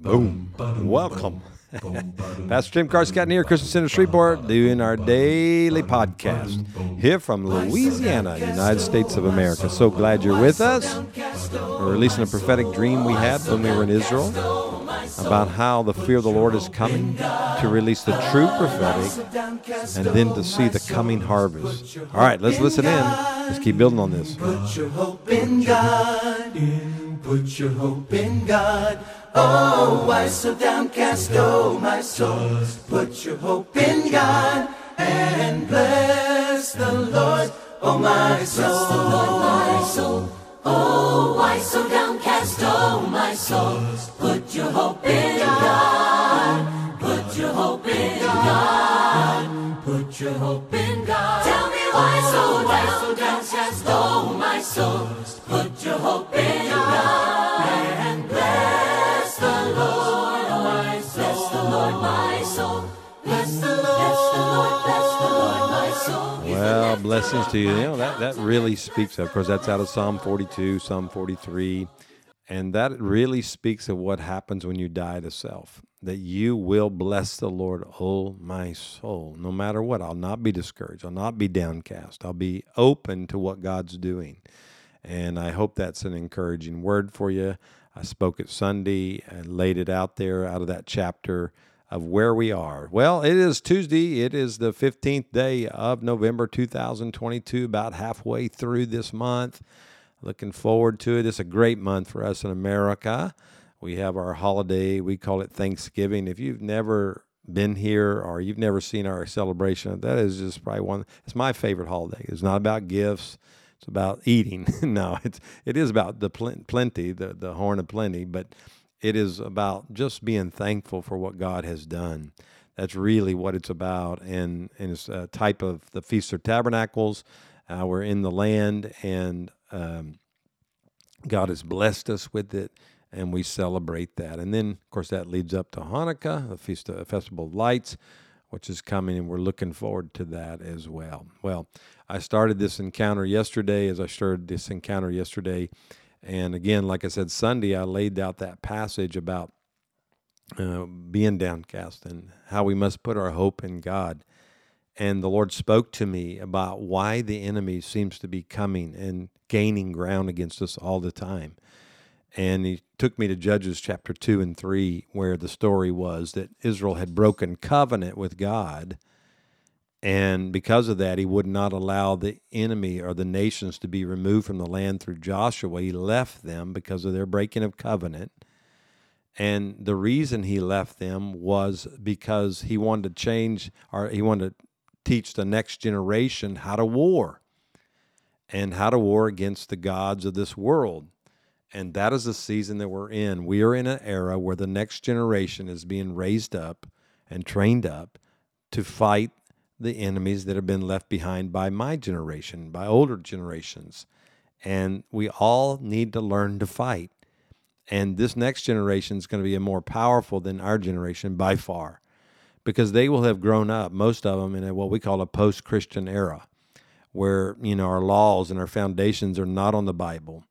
Boom. Welcome. Pastor Jim Carscott here, Christian Center Shreveport, doing our daily podcast here from Louisiana, United States of America. So glad you're with us. We're releasing a prophetic dream we had when we were in Israel about how the fear of the Lord is coming to release the true prophetic and then to see the coming harvest. All right, let's listen in. Let's keep building on this. Put your hope in God. Put your hope in God. Oh, why so downcast, oh my soul? Put your hope in God and bless the Lord, oh my soul. Bless the Lord, my soul. Oh, why so downcast, oh my soul? Put your hope in God. Put your hope in God. Put your hope In God. Tell me why so downcast, oh my soul? Put your hope in God. And bless the Lord, oh my soul. Bless the Lord, my soul. Bless the Lord, bless the Lord, bless the Lord, my soul. Well, blessings to you. You know, that, that really speaks, of course, that's out of Psalm 42, Psalm 43. And that really speaks of what happens when you die to self. That you will bless the Lord, oh my soul, no matter what. I'll not be discouraged. I'll not be downcast. I'll be open to what God's doing. And I hope that's an encouraging word for you. I spoke it Sunday and laid it out there out of that chapter of where we are. Well, it is Tuesday. It is the 15th day of November 2022, about halfway through this month. Looking forward to it. It's a great month for us in America. We have our holiday. We call it Thanksgiving. If you've never been here or you've never seen our celebration, that is just probably one. It's my favorite holiday. It's not about gifts. It's about eating. no, it's it is about the plen- plenty, the the horn of plenty, but it is about just being thankful for what God has done. That's really what it's about, and and it's a type of the Feast of Tabernacles. Uh, we're in the land, and um, God has blessed us with it, and we celebrate that. And then, of course, that leads up to Hanukkah, the Feast of Festival of Lights, which is coming, and we're looking forward to that as well. Well, I started this encounter yesterday, as I started this encounter yesterday, and again, like I said, Sunday, I laid out that passage about uh, being downcast and how we must put our hope in God. And the Lord spoke to me about why the enemy seems to be coming and gaining ground against us all the time. And he took me to Judges chapter 2 and 3, where the story was that Israel had broken covenant with God. And because of that, he would not allow the enemy or the nations to be removed from the land through Joshua. He left them because of their breaking of covenant. And the reason he left them was because he wanted to change, or he wanted to teach the next generation how to war and how to war against the gods of this world. And that is the season that we're in. We are in an era where the next generation is being raised up and trained up to fight the enemies that have been left behind by my generation, by older generations. And we all need to learn to fight. And this next generation is going to be more powerful than our generation by far because they will have grown up, most of them, in a, what we call a post Christian era, where you know our laws and our foundations are not on the Bible.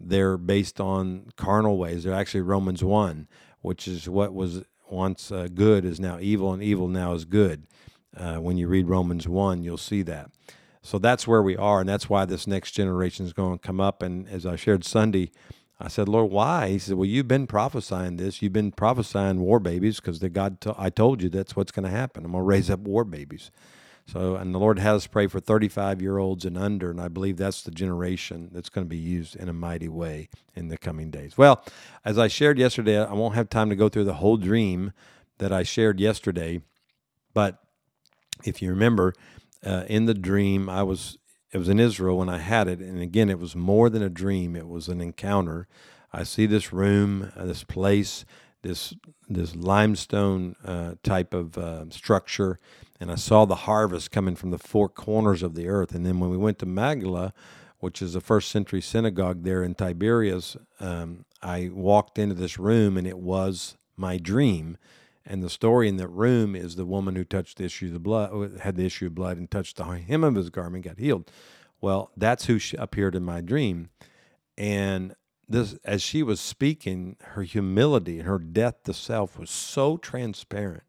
They're based on carnal ways. They're actually Romans 1, which is what was once uh, good is now evil, and evil now is good. Uh, when you read Romans 1, you'll see that. So that's where we are, and that's why this next generation is going to come up. And as I shared Sunday, I said, Lord, why? He said, Well, you've been prophesying this. You've been prophesying war babies because the God, t- I told you that's what's going to happen. I'm going to raise up war babies. So, and the Lord has us pray for 35 year olds and under, and I believe that's the generation that's going to be used in a mighty way in the coming days. Well, as I shared yesterday, I won't have time to go through the whole dream that I shared yesterday, but if you remember, uh, in the dream, I was it was in Israel when I had it, and again, it was more than a dream; it was an encounter. I see this room, uh, this place, this this limestone uh, type of uh, structure, and I saw the harvest coming from the four corners of the earth. And then when we went to Magdala, which is a first century synagogue there in Tiberias, um, I walked into this room, and it was my dream. And the story in that room is the woman who touched the issue of the blood, uh, had the issue of blood, and touched the hem of his garment, got healed. Well, that's who appeared in my dream, and this as she was speaking, her humility and her death to self was so transparent.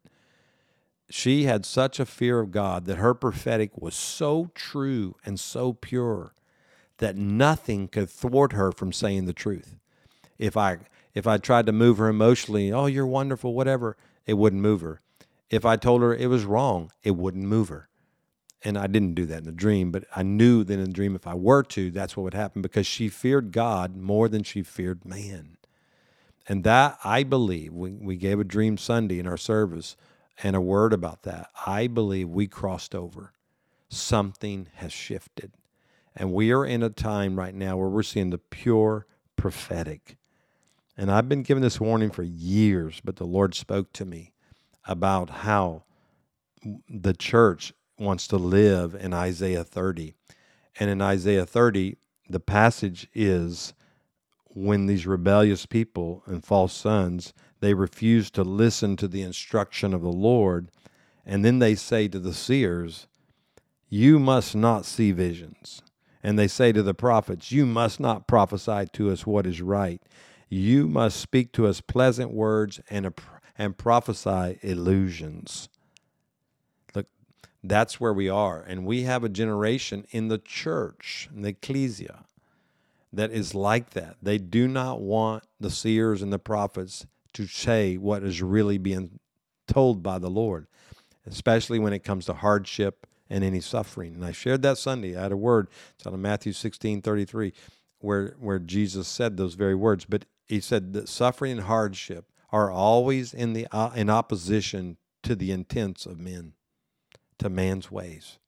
She had such a fear of God that her prophetic was so true and so pure that nothing could thwart her from saying the truth. If I if I tried to move her emotionally, oh, you're wonderful, whatever, it wouldn't move her. If I told her it was wrong, it wouldn't move her. And I didn't do that in the dream, but I knew that in the dream, if I were to, that's what would happen because she feared God more than she feared man. And that, I believe, we, we gave a dream Sunday in our service and a word about that. I believe we crossed over. Something has shifted. And we are in a time right now where we're seeing the pure prophetic. And I've been given this warning for years, but the Lord spoke to me about how the church wants to live in Isaiah 30. And in Isaiah 30, the passage is when these rebellious people and false sons they refuse to listen to the instruction of the Lord and then they say to the seers you must not see visions and they say to the prophets you must not prophesy to us what is right you must speak to us pleasant words and and prophesy illusions Look, that's where we are. And we have a generation in the church, in the ecclesia, that is like that. They do not want the seers and the prophets to say what is really being told by the Lord, especially when it comes to hardship and any suffering. And I shared that Sunday. I had a word. It's out of Matthew 16 33, where, where Jesus said those very words. But he said that suffering and hardship are always in, the, uh, in opposition to the intents of men to man's ways.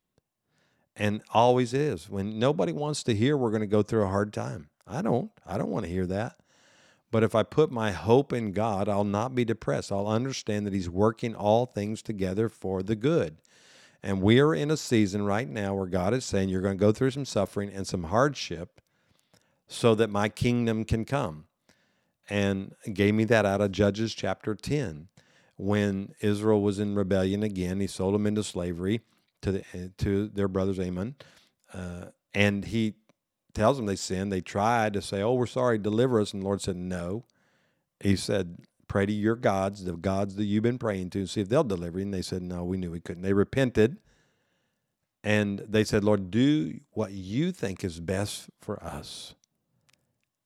And always is. When nobody wants to hear we're going to go through a hard time. I don't. I don't want to hear that. But if I put my hope in God, I'll not be depressed. I'll understand that He's working all things together for the good. And we are in a season right now where God is saying, You're going to go through some suffering and some hardship so that my kingdom can come. And gave me that out of Judges chapter 10 when Israel was in rebellion again. He sold them into slavery to the, to their brothers Ammon, uh, and he tells them they sinned. They tried to say, "Oh, we're sorry, deliver us," and the Lord said, "No." He said, "Pray to your gods, the gods that you've been praying to, and see if they'll deliver you." And they said, "No, we knew we couldn't." They repented, and they said, "Lord, do what you think is best for us."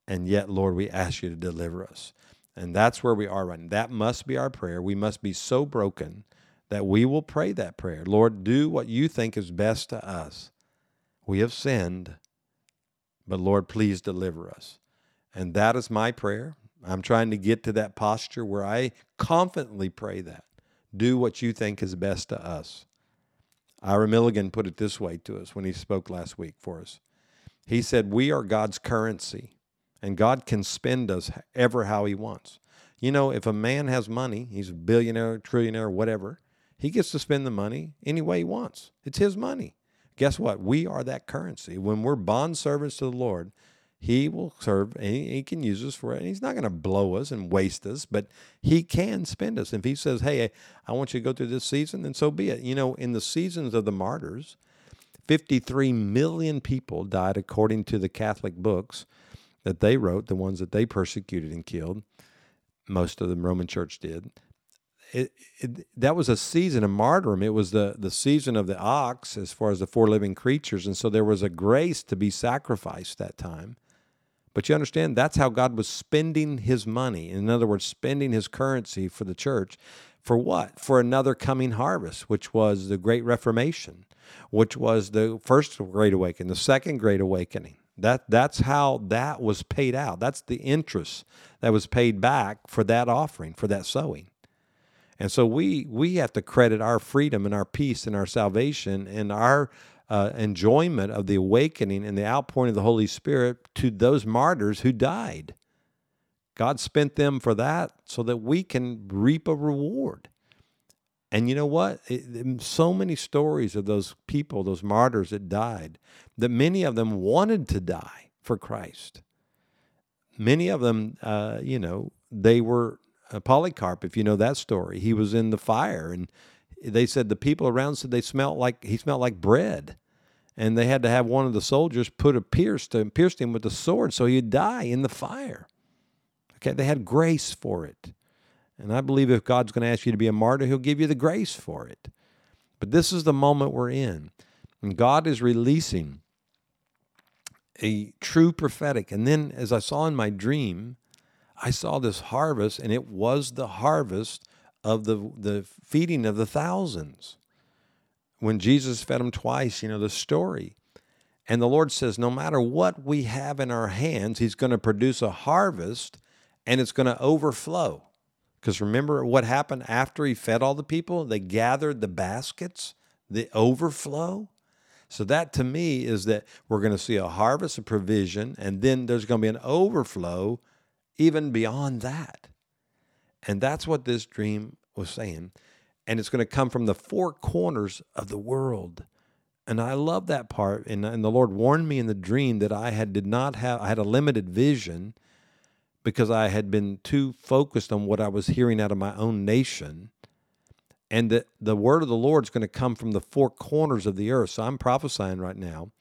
And yet, Lord, we ask you to deliver us. And that's where we are right now. That must be our prayer. We must be so broken that we will pray that prayer. Lord, do what you think is best to us. We have sinned, but Lord, please deliver us. And that is my prayer. I'm trying to get to that posture where I confidently pray that. Do what you think is best to us. Ira Milligan put it this way to us when he spoke last week for us. He said, We are God's currency and God can spend us ever how He wants. You know, if a man has money, he's a billionaire, trillionaire, whatever, he gets to spend the money any way he wants. It's his money. Guess what? We are that currency. When we're bond servants to the Lord, He will serve and He can use us for it. And he's not going to blow us and waste us, but He can spend us. If He says, Hey, I want you to go through this season, then so be it. You know, in the seasons of the martyrs, 53 million people died according to the Catholic books that they wrote, the ones that they persecuted and killed, most of the Roman Church did. It, it, that was a season of martyrdom. It was the, the season of the ox as far as the four living creatures. And so there was a grace to be sacrificed that time. But you understand, that's how God was spending his money. In other words, spending his currency for the church. For what? For another coming harvest, which was the Great Reformation, which was the first Great Awakening, the second Great Awakening. That that's how that was paid out. That's the interest that was paid back for that offering, for that sowing. And so we we have to credit our freedom and our peace and our salvation and our uh, enjoyment of the awakening and the outpouring of the Holy Spirit to those martyrs who died. God spent them for that so that we can reap a reward. And you know what? It, so many stories of those people, those martyrs that died, that many of them wanted to die for Christ. Many of them, uh, you know, they were uh, Polycarp, if you know that story. He was in the fire, and they said the people around said they smelled like he smelled like bread, and they had to have one of the soldiers put a pierce to pierced him with a sword so he'd die in the fire. Okay, they had grace for it. And I believe if God's going to ask you to be a martyr, he'll give you the grace for it. But this is the moment we're in. And God is releasing a true prophetic. And then, as I saw in my dream, I saw this harvest, and it was the harvest of the, the feeding of the thousands. When Jesus fed them twice, you know, the story. And the Lord says, no matter what we have in our hands, He's going to produce a harvest and it's going to overflow. Because remember what happened after He fed all the people? They gathered the baskets, the overflow. So that to me is that we're going to see a harvest of provision, and then there's going to be an overflow even beyond that. And that's what this dream was saying. And it's going to come from the four corners of the world. And I love that part. And, and the Lord warned me in the dream that I had did not have I had a limited vision because I had been too focused on what I was hearing out of my own nation and that the word of the Lord is going to come from the four corners of the earth. So I'm prophesying right now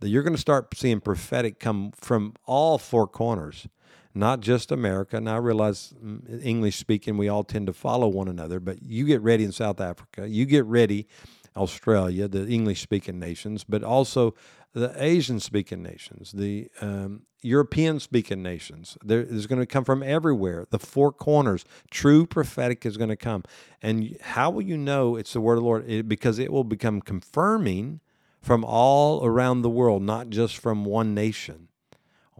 that you're going to start seeing prophetic come from all four corners, not just America. And I realize mm, English speaking, we all tend to follow one another, but you get ready in South Africa, you get ready Australia, the English speaking nations, but also the Asian speaking nations, the um, European speaking nations. There is going to come from everywhere. The four corners. True prophetic is going to come. And how will you know it's the word of the Lord? It, because it will become confirming from all around the world, not just from one nation.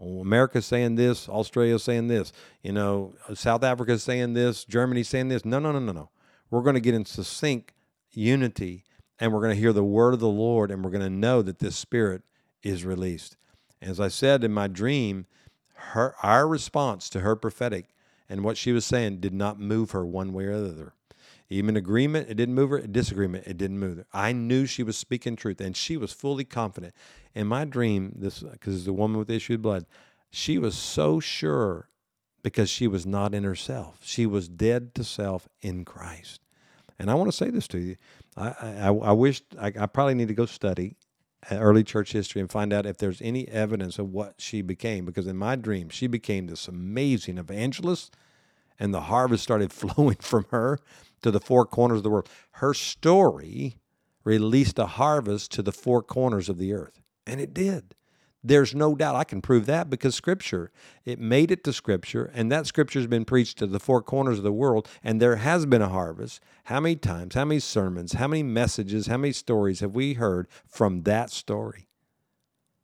Oh, America's saying this, Australia's saying this, you know, South Africa's saying this, Germany's saying this. No, no, no, no, no. We're going to get into sync unity and we're going to hear the word of the Lord and we're going to know that this spirit is released. As I said in my dream, her our response to her prophetic and what she was saying did not move her one way or the other. Even agreement, it didn't move her. Disagreement, it didn't move her. I knew she was speaking truth, and she was fully confident. In my dream, this because the woman with issued blood, she was so sure because she was not in herself. She was dead to self in Christ. And I want to say this to you. I, I, I wish I, I probably need to go study uh, early church history and find out if there's any evidence of what she became. Because in my dream, she became this amazing evangelist, and the harvest started flowing from her to the four corners of the world. Her story released a harvest to the four corners of the earth, and it did. There's no doubt I can prove that because Scripture, it made it to Scripture, and that Scripture has been preached to the four corners of the world, and there has been a harvest. How many times, how many sermons, how many messages, how many stories have we heard from that story?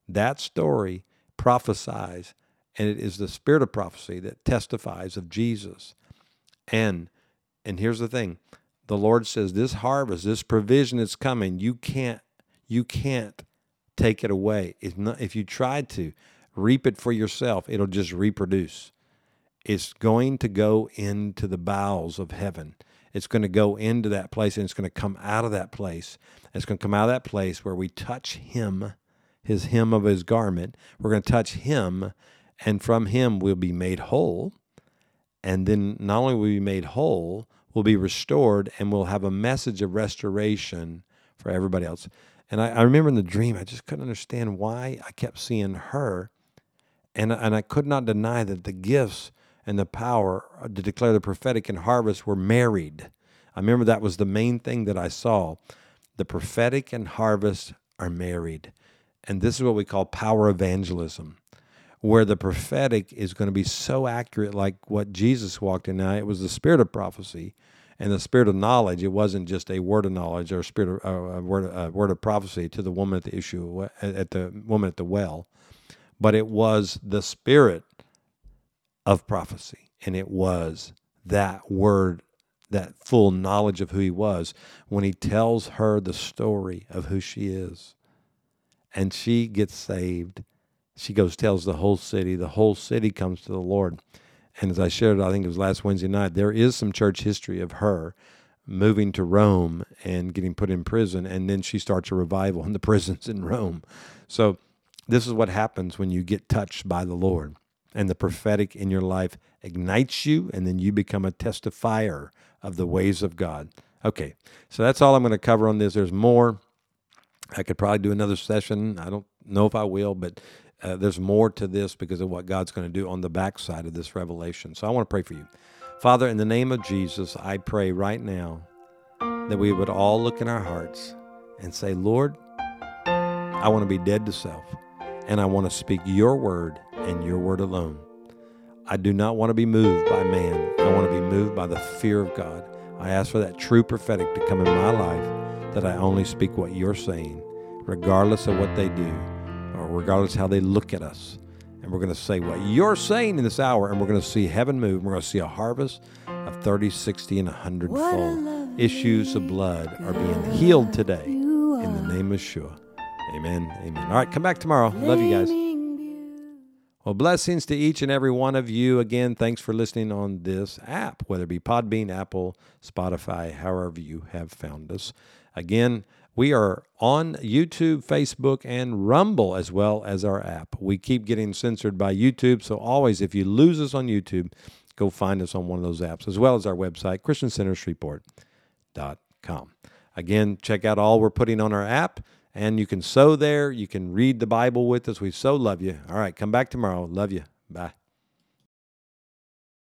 That story prophesies, and it is the spirit of prophecy that testifies of Jesus. And and here's the thing the Lord says, This harvest, this provision is coming. You can't, you can't take it away. If, not, if you try to reap it for yourself, it'll just reproduce. It's going to go into the bowels of heaven. It's going to go into that place and it's going to come out of that place. It's going to come out of that place where we touch Him, His hem of His garment. We're going to touch Him, and from Him we'll be made whole. And then not only will we be made whole, we'll be restored and we'll have a message of restoration for everybody else. And I, I remember in the dream, I just couldn't understand why I kept seeing her. And, and I could not deny that the gifts and the power uh, to declare the prophetic and harvest were married. I remember that was the main thing that I saw. The prophetic and harvest are married. And this is what we call power evangelism, where the prophetic is going to be so accurate, like what Jesus walked in. Now, it was the spirit of prophecy, and the spirit of knowledge. It wasn't just a word of knowledge or a spirit of, uh, a word a word of prophecy to the woman at the issue at the woman at the well, but it was the spirit of prophecy, and it was that word, that full knowledge of who he was when he tells her the story of who she is, and she gets saved. She goes tells the whole city. The whole city comes to the Lord and as I shared, I think it was last Wednesday night, there is some church history of her moving to Rome and getting put in prison, and then she starts a revival in the prisons in Rome. So, this is what happens when you get touched by the Lord, and the prophetic in your life ignites you, and then you become a testifier of the ways of God. Okay, so that's all I'm going to cover on this. There's more. I could probably do another session. I don't know if I will, but uh, there's more to this because of what God's going to do on the backside of this revelation. So I want to pray for you. Father, in the name of Jesus, I pray right now that we would all look in our hearts and say, Lord, I want to be dead to self, and I want to speak your word and your word alone. I do not want to be moved by man. I want to be moved by the fear of God. I ask for that true prophetic to come in my life, that I only speak what you're saying, regardless of what they do, regardless how they look at us. And we're going to say what you're saying in this hour, and we're going to see heaven move. We're going to see a harvest of 30, 60, and 100 fold. Issues of blood are being healed today in the name of Yeshua. Amen. Amen. All right, come back tomorrow. Love you guys. Well, blessings to each and every one of you. Again, thanks for listening on this app, whether it be Podbean, Apple, Spotify, however you have found us. Again, we are on YouTube, Facebook, and Rumble as well as our app. We keep getting censored by YouTube, so always, if you lose us on YouTube, go find us on one of those apps, as well as our website, ChristianCenterShreveport.com. Again, check out all we're putting on our app. And you can sow there. You can read the Bible with us. We so love you. All right, come back tomorrow. Love you. Bye.